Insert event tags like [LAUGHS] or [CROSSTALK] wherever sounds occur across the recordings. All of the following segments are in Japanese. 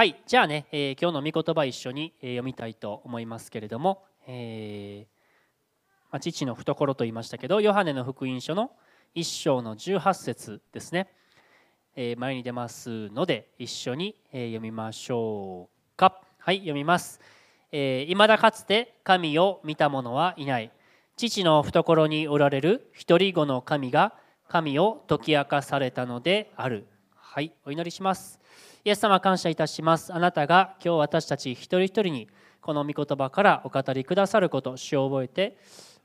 はいじゃあね、えー、今日の御言葉一緒に、読みたいと思いますけれども、えまあ、父の懐と言いましたけどヨハネの福音書の1章の18節ですね、え、前に出ますので一緒に、読みましょうか。はい読みます。えー、未だかつて神を見た者はいない。父の懐におられる一人子の神が神を解き明かされたのである。はいお祈りします。イエス様感謝いたします。あなたが今日私たち一人一人にこの御言葉からお語りくださること主を覚えて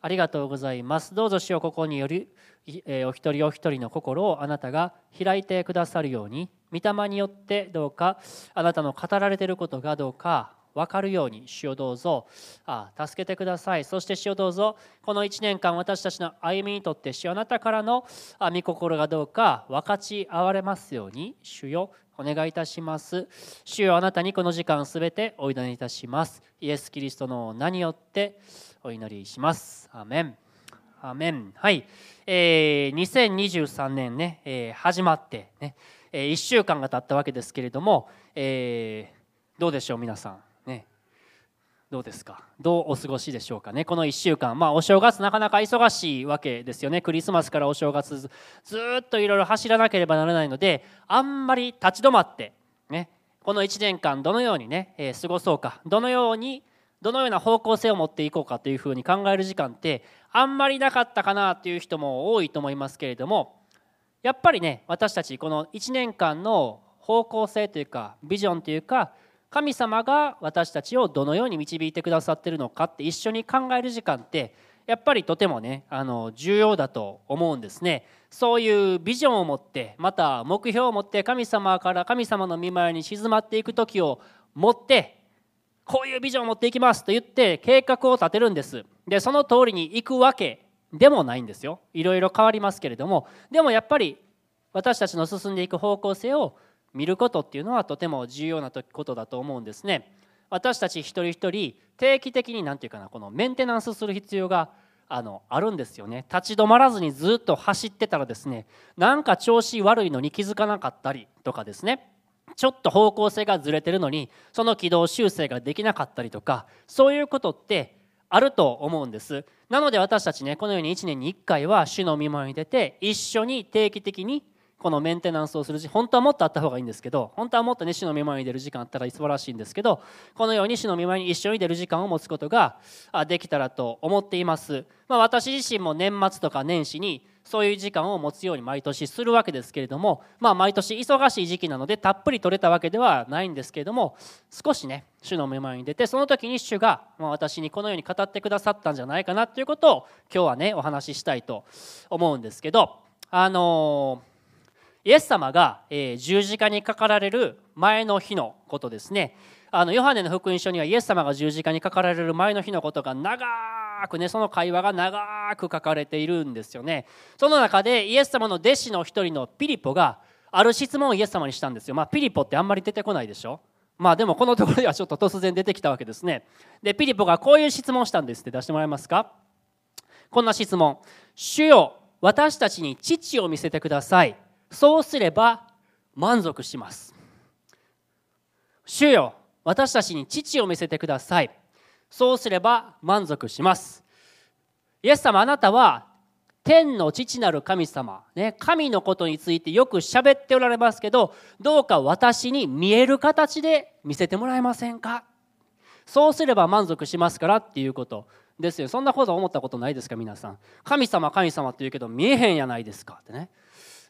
ありがとうございます。どうぞ主をここによりお一人お一人の心をあなたが開いてくださるように御霊によってどうかあなたの語られていることがどうか分かるように主をどうぞ。あ助けてください。そして主をどうぞ。この1年間私たちの歩みにとって主あなたからの御心がどうか分かち合われますように主よお願いいたします。主よあなたにこの時間すべてお祈りいたします。イエス・キリストの名によってお祈りします。アメン。アメン。はい、えー、2023年ね、えー、始まってね、えー、1週間が経ったわけですけれども、えー、どうでしょう皆さん？どうですか？どうお過ごしでしょうかね？この1週間。まあお正月なかなか忙しいわけですよね。クリスマスからお正月ずっといろいろ走らなければならないのであんまり立ち止まってねこの1年間どのようにね、えー、過ごそうかどのようにどのような方向性を持っていこうかというふうに考える時間ってあんまりなかったかなという人も多いと思いますけれどもやっぱりね私たちこの1年間の方向性というかビジョンというか神様が私たちをどのように導いてくださってるのかって一緒に考える時間ってやっぱりとてもねあの重要だと思うんですね。そういうビジョンを持ってまた目標を持って神様から神様の見舞いに静まっていく時を持ってこういうビジョンを持っていきますと言って計画を立てるんです。でその通りに行くわけでもないんですよ。いろいろ変わりますけれども。でもやっぱり私たちの進んでいく方向性を見ることっていうのはとても重要なことだと思うんですね。私たち一人一人定期的に何て言うかなこのメンテナンスする必要があのあるんですよね。立ち止まらずにずっと走ってたらですねなんか調子悪いのに気づかなかったりとかですね。ちょっと方向性がずれてるのにその軌道修正ができなかったりとかそういうことってあると思うんです。なので私たちねこのように1年に1回は主の見舞いに出て一緒に定期的にこのメンテナンスをするし本当はもっとあった方がいいんですけど本当はもっとね主の見舞いに出る時間あったら素晴らしいんですけどこのように主の見舞いに一緒に出る時間を持つことができたらと思っています、まあ、私自身も年末とか年始にそういう時間を持つように毎年するわけですけれどもまあ毎年忙しい時期なのでたっぷり取れたわけではないんですけれども少しね主の見舞いに出てその時に主が私にこのように語ってくださったんじゃないかなということを今日はねお話ししたいと思うんですけどあのーイエス様が、え十字架にかかられる前の日のことですね。あのヨハネの福音書にはイエス様が十字架にかかられる前の日のことが長くねその会話が長く書かれているんですよね。その中でイエス様の弟子の一人のピリポがある質問をイエス様にしたんですよ。まあピリポってあんまり出てこないでしょ。まあでもこのところではちょっと突然出てきたわけですね。でピリポがこういう質問したんですって出してもらえますか？こんな質問「主よ私たちに父を見せてください」そうすれば満足します。主よ私たちに父を見せてください。そうすれば満足します。イエス様あなたは天の父なる神様、ね、神のことについてよく喋っておられますけどどうか私に見える形で見せてもらえませんか？そうすれば満足しますからっていうことですよ。そんなこと思ったことないですか皆さん？神様神様って言うけど見えへんやないですかってね。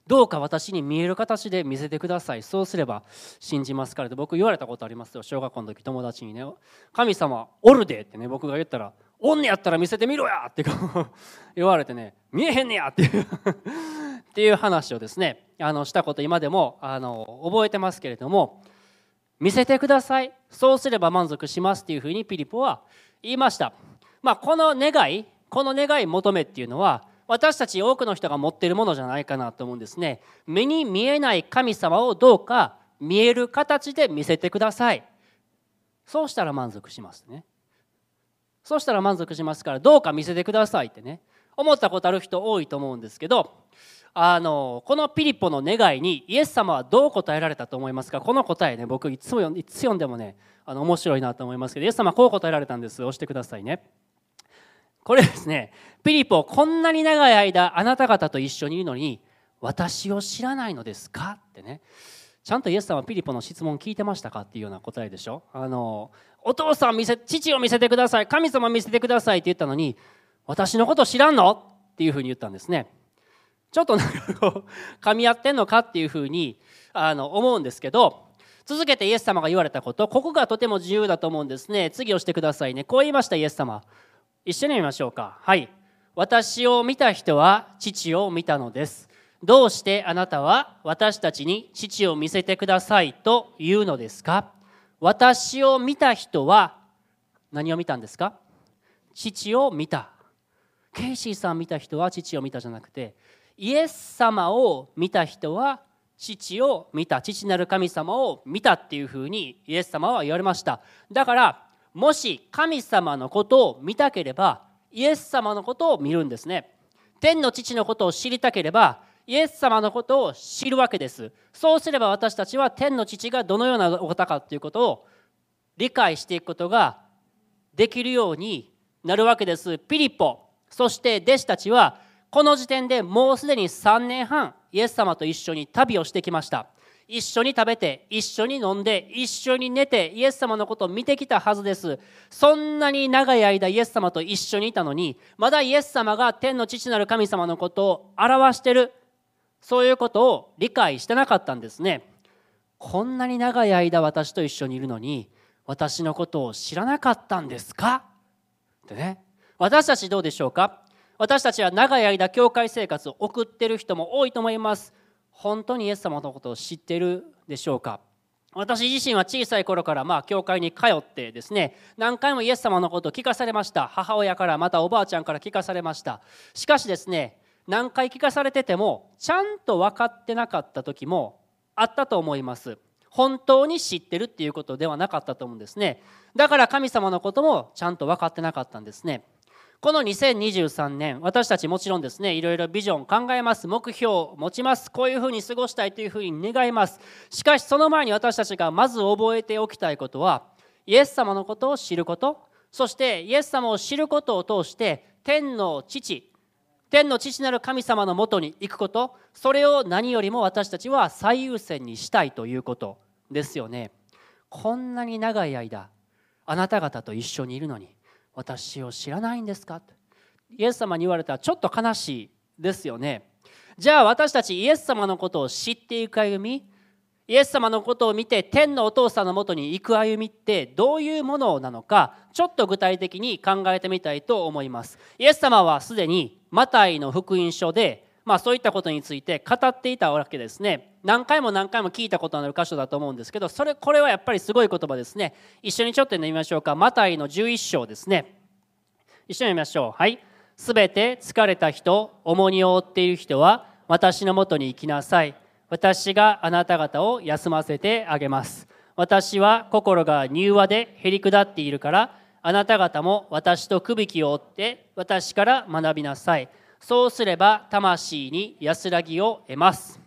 どうか私に見える形で見せてください。そうすれば信じますから。って僕言われたことありますよ。小学校の時友達にね「神様おるで」ってね。僕が言ったら「おんねやったら見せてみろや!」って [LAUGHS] 言われてね「見えへんねや!」っていう [LAUGHS] っていう話をですね。あのしたこと今でもあの覚えてますけれども見せてください。そうすれば満足しますっていうふうにピリポは言いました。まあこの願いこの願い求めっていうのは私たち多くの人が持っているものじゃないかなと思うんですね。目に見えない神様をどうか見える形で見せてください。そうしたら満足しますね。そうしたら満足しますからどうか見せてくださいってね。思ったことある人多いと思うんですけどあのこのピリポの願いにイエス様はどう答えられたと思いますか？この答えね僕いつもいつ読んでもねあの面白いなと思いますけどイエス様はこう答えられたんです。押してくださいね。これですねピリポこんなに長い間あなた方と一緒にいるのに私を知らないのですか？ってね。ちゃんとイエス様はピリポの質問聞いてましたか？っていうような答えでしょ？あのお父さん見せ父を見せてください。神様見せてくださいって言ったのに私のこと知らんの？っていうふうに言ったんですね。ちょっとなんかこう噛み合ってんのか？っていうふうにあの思うんですけど続けてイエス様が言われたことここがとても自由だと思うんですね。次をしてくださいね。こう言いましたイエス様。一緒に見ましょうか。はい。私を見た人は父を見たのです。どうしてあなたは私たちに父を見せてくださいと言うのですか？私を見た人は何を見たんですか？父を見た。ケイシーさん見た人は父を見たじゃなくてイエス様を見た人は父を見た。父なる神様を見たっていうふうにイエス様は言われました。だからもし神様のことを見たければイエス様のことを見るんですね。天の父のことを知りたければイエス様のことを知るわけです。そうすれば私たちは天の父がどのようなお方かということを理解していくことができるようになるわけです。ピリポそして弟子たちはこの時点でもうすでに3年半イエス様と一緒に旅をしてきました。一緒に食べて一緒に飲んで一緒に寝てイエス様のことを見てきたはずです。そんなに長い間イエス様と一緒にいたのにまだイエス様が天の父なる神様のことを表してる。そういうことを理解してなかったんですね。こんなに長い間私と一緒にいるのに私のことを知らなかったんですか？ってね。私たちどうでしょうか？私たちは長い間教会生活を送ってる人も多いと思います。本当にイエス様のことを知っているでしょうか？私自身は小さい頃からまあ教会に通ってですね何回もイエス様のことを聞かされました。母親からまたおばあちゃんから聞かされました。しかしですね何回聞かされててもちゃんと分かってなかった時もあったと思います。本当に知ってるっていうことではなかったと思うんですね。だから神様のこともちゃんと分かってなかったんですね。この2023年私たちもちろんですねいろいろビジョン考えます目標を持ちますこういうふうに過ごしたいというふうに願います。しかしその前に私たちがまず覚えておきたいことはイエス様のことを知ることそしてイエス様を知ることを通して天の父天の父なる神様のもとに行くことそれを何よりも私たちは最優先にしたいということですよね。こんなに長い間あなた方と一緒にいるのに私を知らないんですか？イエス様に言われたらちょっと悲しいですよね。じゃあ私たちイエス様のことを知っていく歩み？イエス様のことを見て天のお父さんのもとに行く歩みってどういうものなのか？ちょっと具体的に考えてみたいと思います。イエス様はすでにマタイの福音書でまあ、そういったことについて語っていたわけですね。何回も何回も聞いたことのある箇所だと思うんですけどそれこれはやっぱりすごい言葉ですね。一緒にちょっと読みましょうか。マタイの11章ですね。一緒に読みましょう。はい。すべて疲れた人重荷を負っている人は私のもとに行きなさい。私があなた方を休ませてあげます。私は心が柔和でへりくだっているからあなた方も私とくびきを負って私から学びなさい。そうすれば魂に安らぎを得ます。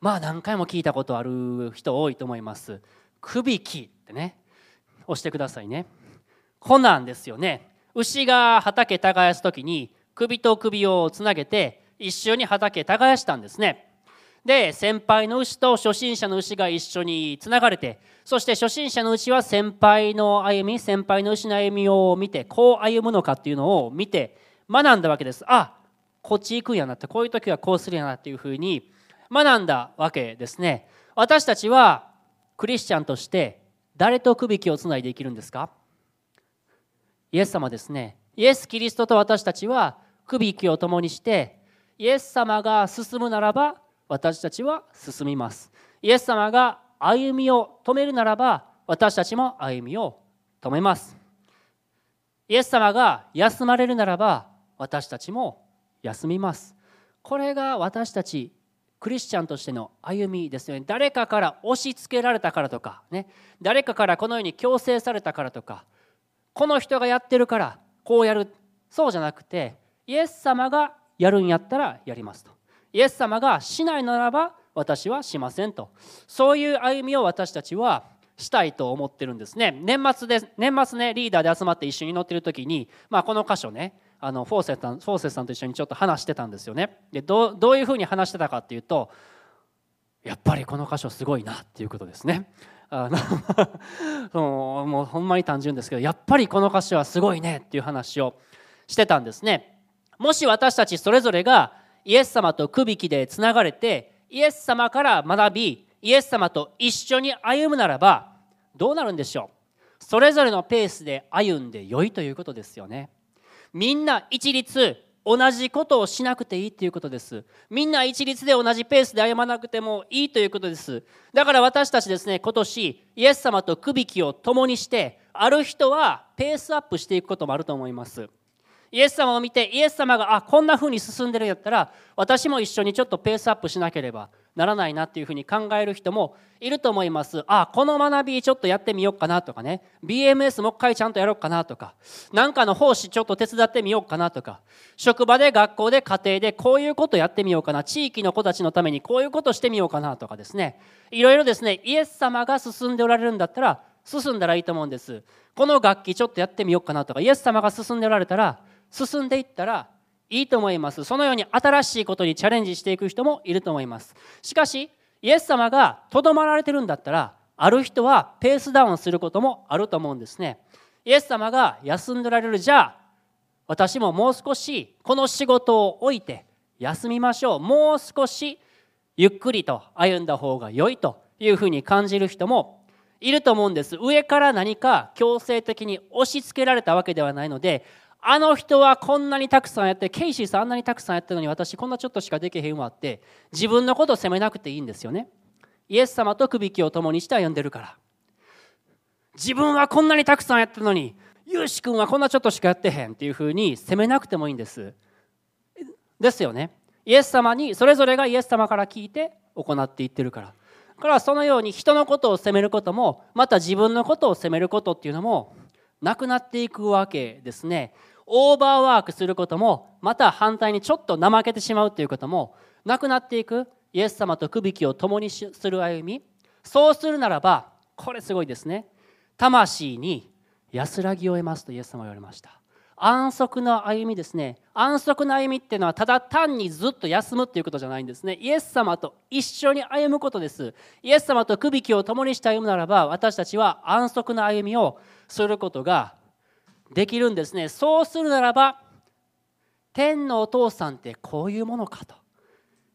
まあ何回も聞いたことある人多いと思います。くびきってね押してくださいね。こんなんですよね。牛が畑耕す時に首と首をつなげて一緒に畑耕したんですね。で先輩の牛と初心者の牛が一緒につながれてそして初心者の牛は先輩の歩み先輩の牛の歩みを見てこう歩むのかっていうのを見て学んだわけです。あこっち行くんやなってこういう時はこうするやなっていうふうに学んだわけですね。私たちはクリスチャンとして誰とくびきをつないで生きるんですか？イエス様ですね。イエス・キリストと私たちはくびきを共にしてイエス様が進むならば私たちは進みます。イエス様が歩みを止めるならば私たちも歩みを止めます。イエス様が休まれるならば私たちも休みます。これが私たちクリスチャンとしての歩みですよね。誰かから押し付けられたからとかね。誰かからこのように強制されたからとかこの人がやってるからこうやる。そうじゃなくてイエス様がやるんやったらやりますと。イエス様がしないならば私はしませんと。そういう歩みを私たちはしたいと思ってるんですね。年末で年末ねリーダーで集まって一緒に乗ってる時に、まあ、この箇所ねあのフォーセさんフォーセさんと一緒にちょっと話してたんですよね。でどういうふうに話してたかっていうとやっぱりこの箇所すごいなっていうことですね。あの [LAUGHS] もうほんまに単純ですけどやっぱりこの箇所はすごいねっていう話をしてたんですね。もし私たちそれぞれがイエス様とくびきでつながれてイエス様から学びイエス様と一緒に歩むならばどうなるんでしょう？それぞれのペースで歩んでよいということですよね。みんな一律同じことをしなくていいということです。みんな一律で同じペースで歩まなくてもいいということです。だから私たちですね今年イエス様とくびきを共にしてある人はペースアップしていくこともあると思います。イエス様を見てイエス様があこんな風に進んでるんやったら私も一緒にちょっとペースアップしなければ。ならないなっていうふうに考える人もいると思います。あこの学びちょっとやってみようかなとかね。BMS もう一回ちゃんとやろうかなとか。何かの奉仕ちょっと手伝ってみようかなとか。職場で学校で家庭でこういうことやってみようかな。地域の子たちのためにこういうことしてみようかなとかですね。いろいろですねイエス様が進んでおられるんだったら進んだらいいと思うんです。この楽器ちょっとやってみようかなとかイエス様が進んでおられたら進んでいったらいいと思います。そのように新しいことにチャレンジしていく人もいると思います。しかしイエス様がとどまられてるんだったらある人はペースダウンすることもあると思うんですね。イエス様が休んでられる。じゃあ私ももう少しこの仕事を置いて休みましょう。もう少しゆっくりと歩んだ方が良いというふうに感じる人もいると思うんです。上から何か強制的に押し付けられたわけではないのであの人はこんなにたくさんやってケイシーさんあんなにたくさんやってるのに私こんなちょっとしかできへんわって自分のことを責めなくていいんですよね。イエス様とくびきを共にして歩んでるから自分はこんなにたくさんやってるのにユーシ君はこんなちょっとしかやってへんっていうふうに責めなくてもいいんです。ですよね。イエス様にそれぞれがイエス様から聞いて行っていってるから。だからそのように人のことを責めることもまた自分のことを責めることっていうのもなくなっていくわけですね。オーバーワークすることもまた反対にちょっと怠けてしまうということもなくなっていく。イエス様とくびきを共にする歩み。そうするならばこれすごいですね。魂に安らぎを得ますとイエス様は言われました。安息の歩みですね。安息の歩みっていうのはただ単にずっと休むっていうことじゃないんですね。イエス様と一緒に歩むことです。イエス様とくびきを共にして歩むならば私たちは安息の歩みをすることができるんですね。そうするならば天のお父さんってこういうものかと。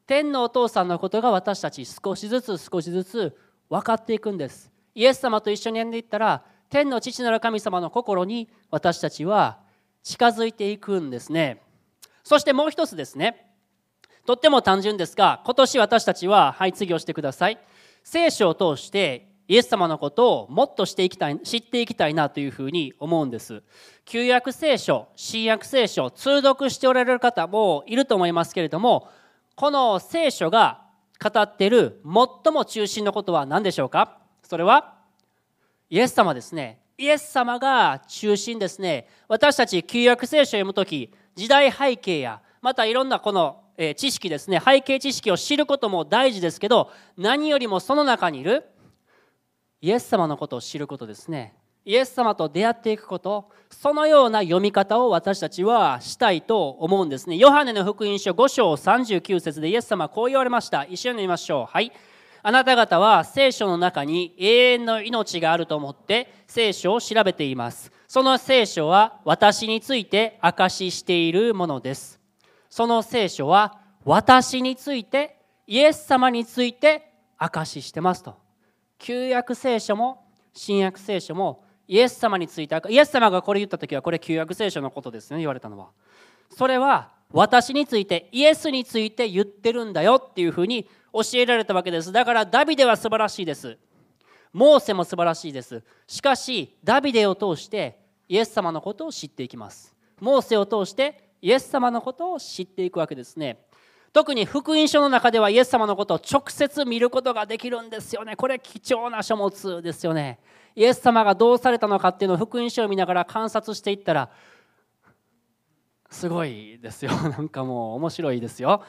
天のお父さんのことが私たち少しずつ少しずつ分かっていくんです。イエス様と一緒にやんでいったら天の父なる神様の心に私たちは近づいていくんですね。そしてもう一つですね。とっても単純ですが今年私たちははい次をしてください。聖書を通してイエス様のことをもっとしていきたい知っていきたいなというふうに思うんです。旧約聖書新約聖書通読しておられる方もいると思いますけれどもこの聖書が語っている最も中心のことは何でしょうか？それはイエス様ですね。イエス様が中心ですね。私たち旧約聖書を読む時時代背景やまたいろんなこの知識ですね。背景知識を知ることも大事ですけど何よりもその中にいるイエス様のことを知ることですね。イエス様と出会っていくことそのような読み方を私たちはしたいと思うんですね。ヨハネの福音書5章39節でイエス様はこう言われました。一緒に見ましょう。はい。あなた方は聖書の中に永遠の命があると思って聖書を調べています。その聖書は私について証ししているものです。その聖書は私についてイエス様について証ししてますと。旧約聖書も新約聖書もイエス様についてイエス様がこれ言った時はこれ旧約聖書のことですね言われたのは。それは私についてイエスについて言ってるんだよっていうふうに教えられたわけです。だからダビデは素晴らしいです。モーセも素晴らしいです。しかしダビデを通してイエス様のことを知っていきます。モーセを通してイエス様のことを知っていくわけですね。特に福音書の中ではイエス様のことを直接見ることができるんですよね。これ貴重な書物ですよね。イエス様がどうされたのかっていうのを福音書を見ながら観察していったらすごいですよ。[LAUGHS] なんかもう面白いですよ。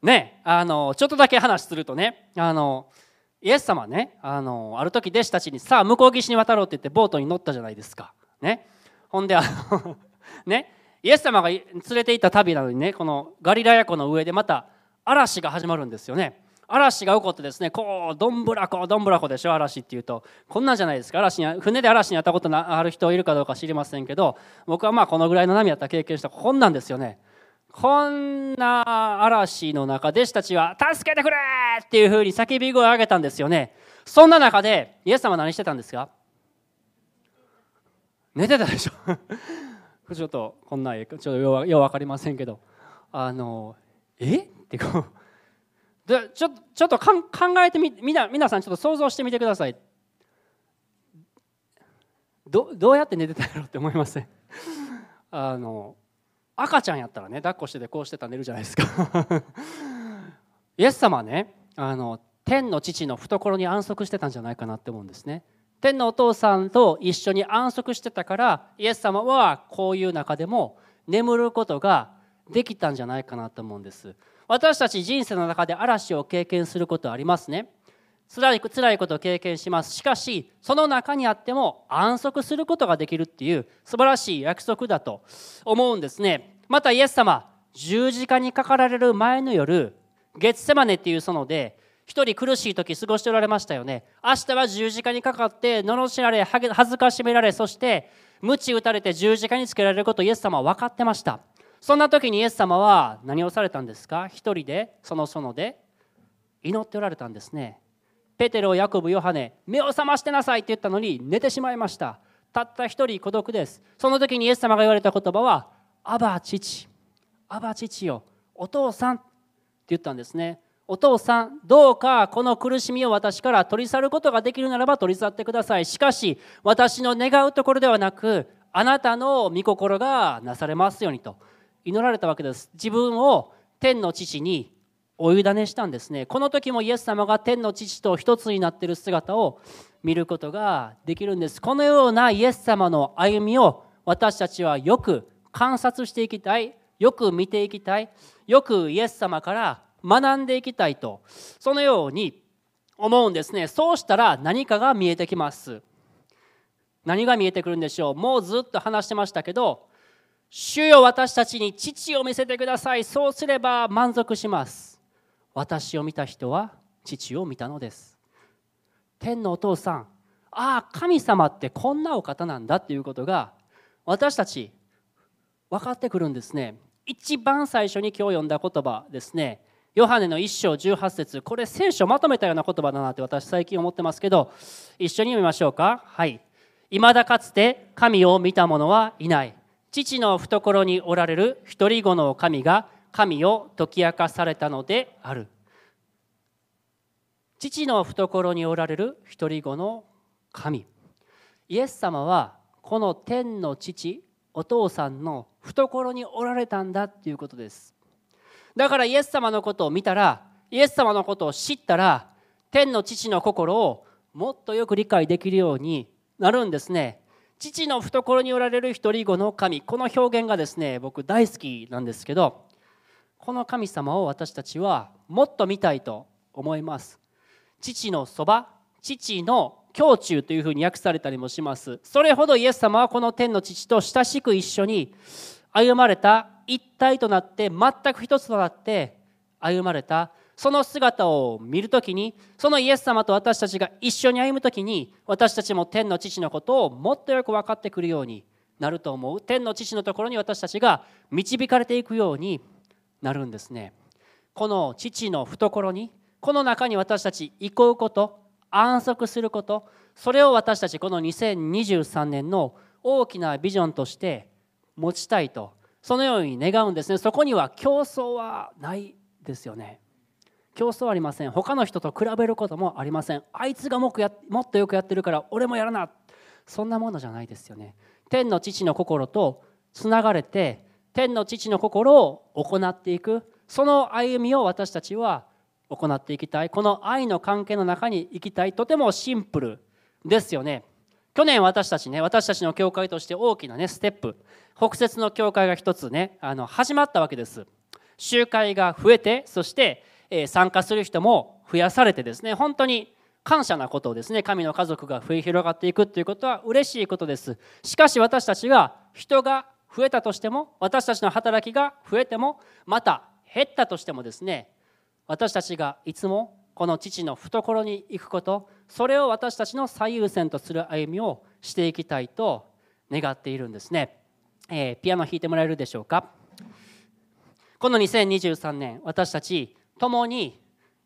ねあのちょっとだけ話するとねあのイエス様ねあのある時弟子たちにさあ向こう岸に渡ろうって言ってボートに乗ったじゃないですか。ね。ほんであの [LAUGHS] ね。イエス様が連れて行った旅なのにねこのガリラヤ湖の上でまた嵐が始まるんですよね。嵐が起こってですねこうどんぶらこどんぶらこでしょ嵐っていうと。こんなんじゃないですか。嵐に船で嵐にあったことある人いるかどうか知りませんけど僕はまあこのぐらいの波やった経験したこんなんですよね。こんな嵐の中弟子たちは「助けてくれ!」っていうふうに叫び声を上げたんですよね。そんな中でイエス様は何してたんですか？寝てたでしょ。ちょっとこんなちょっとよう分かりませんけど。あのえ？ってこう。でちょちょっと考えてみみな皆さんちょっと想像してみてください。どどうやって寝てたやろうって思いません？あの赤ちゃんやったらね抱っこしててこうしてたら寝るじゃないですか。イエス様はねあの天の父の懐に安息してたんじゃないかなって思うんですね。天のお父さんと一緒に安息してたからイエス様はこういう中でも眠ることができたんじゃないかなと思うんです。私たち人生の中で嵐を経験することありますね。辛い辛いことを経験します。しかしその中にあっても安息することができるっていう素晴らしい約束だと思うんですね。またイエス様十字架にかかられる前の夜ゲツセマネっていう園で一人苦しい時過ごしておられましたよね。明日は十字架にかかって罵られ恥ずかしめられそして鞭打たれて十字架につけられることをイエス様は分かってました。そんな時にイエス様は何をされたんですか？一人でその園で祈っておられたんですね。ペテロヤコブヨハネ目を覚ましてなさいって言ったのに寝てしまいました。たった一人孤独です。その時にイエス様が言われた言葉はアバ父アバ父よお父さんって言ったんですね。お父さんどうかこの苦しみを私から取り去ることができるならば取り去ってください。しかし私の願うところではなくあなたの御心がなされますようにと祈られたわけです。自分を天の父にお委ねしたんです。ねこの時もイエス様が天の父と一つになっている姿を見ることができるんです。このようなイエス様の歩みを私たちはよく観察していきたい。よく見ていきたい。よくイエス様から学んでいきたいとそのように思うんですね。そうしたら何かが見えてきます。何が見えてくるんでしょう。もうずっと話してましたけど主よ私たちに父を見せてください。そうすれば満足します。私を見た人は父を見たのです。天のお父さんああ神様ってこんなお方なんだっていうことが私たち分かってくるんですね。一番最初に今日読んだ言葉ですね。ヨハネの1章18節。これ聖書まとめたような言葉だなって私最近思ってますけど一緒に読みましょうか。はい。未だかつて神を見た者はいない。父の懐におられる一人子の神が神を解き明かされたのである。父の懐におられる一人子の神。イエス様はこの天の父お父さんの懐におられたんだっていうことです。だからイエス様のことを見たらイエス様のことを知ったら天の父の心をもっとよく理解できるようになるんですね。父の懐におられる一人子の神この表現がですね僕大好きなんですけどこの神様を私たちはもっと見たいと思います。父のそば父の胸中というふうに訳されたりもします。それほどイエス様はこの天の父と親しく一緒に歩まれた一体となって全く一つとなって歩まれたその姿を見るときにそのイエス様と私たちが一緒に歩むときに私たちも天の父のことをもっとよく分かってくるようになると思う。天の父のところに私たちが導かれていくようになるんですね。この父の懐にこの中に私たち行こうこと安息することそれを私たちこの2023年の大きなビジョンとして持ちたいと。そのように願うんですね。そこには競争はないですよね。競争はありません。他の人と比べることもありません。あいつがももっとよくやってるから俺もやらな。そんなものじゃないですよね。天の父の心とつながれて天の父の心を行っていく。その歩みを私たちは行っていきたい。この愛の関係の中に行きたい。とてもシンプルですよね。去年私たちね私たちの教会として大きなねステップ。北節の教会が一つねあの始まったわけです。集会が増えてそして、え参加する人も増やされてですね本当に感謝なことをですね神の家族が増え広がっていくということは嬉しいことです。しかし私たちが人が増えたとしても私たちの働きが増えてもまた減ったとしてもですね私たちがいつもこの父の懐に行くことそれを私たちの最優先とする歩みをしていきたいと願っているんですね、えー、ピアノ弾いてもらえるでしょうか？この2023年私たち共に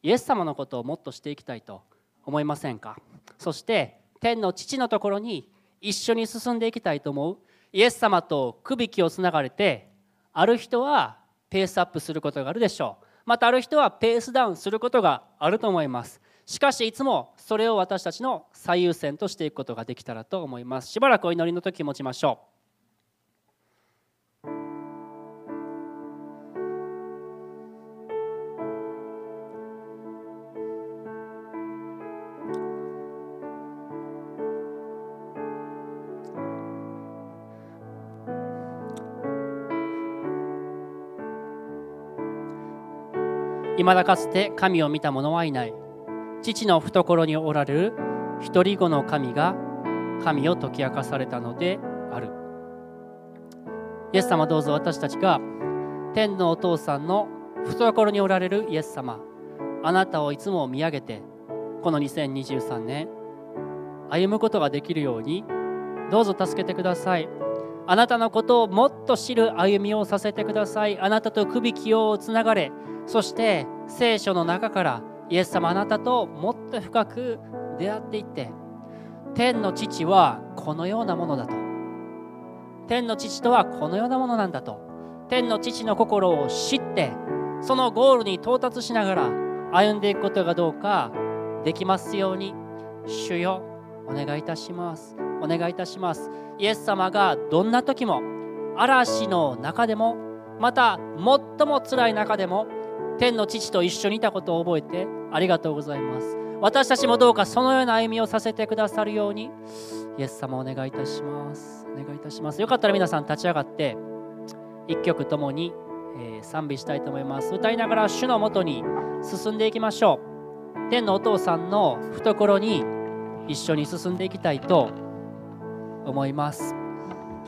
イエス様のことをもっとしていきたいと思いませんか？そして天の父のところに一緒に進んでいきたいと思うイエス様とくびきをつながれてある人はペースアップすることがあるでしょう。またある人はペースダウンすることがあると思います。しかしいつもそれを私たちの最優先としていくことができたらと思います。しばらくお祈りの時持ちましょう。未だかつて神を見た者はいない。父の懐におられる一人子の神が神を解き明かされたのである。イエス様どうぞ私たちが天のお父さんの懐におられるイエス様あなたをいつも見上げてこの2023年歩むことができるようにどうぞ助けてください。あなたのことをもっと知る歩みをさせてください。あなたとくびきをつながれそして聖書の中からイエス様あなたともっと深く出会っていって天の父はこのようなものだと。天の父とはこのようなものなんだと。天の父の心を知ってそのゴールに到達しながら歩んでいくことがどうかできますように主よお願いいたします。お願いいたします。イエス様がどんな時も嵐の中でもまた最も辛い中でも天の父と一緒にいたことを覚えてありがとうございます。私たちもどうかそのような歩みをさせてくださるようにイエス様お願いいたします。お願いいたします。よかったら皆さん立ち上がって一曲ともに、え、賛美したいと思います。歌いながら主のもとに進んでいきましょう。天のお父さんの懐に一緒に進んでいきたいと思います。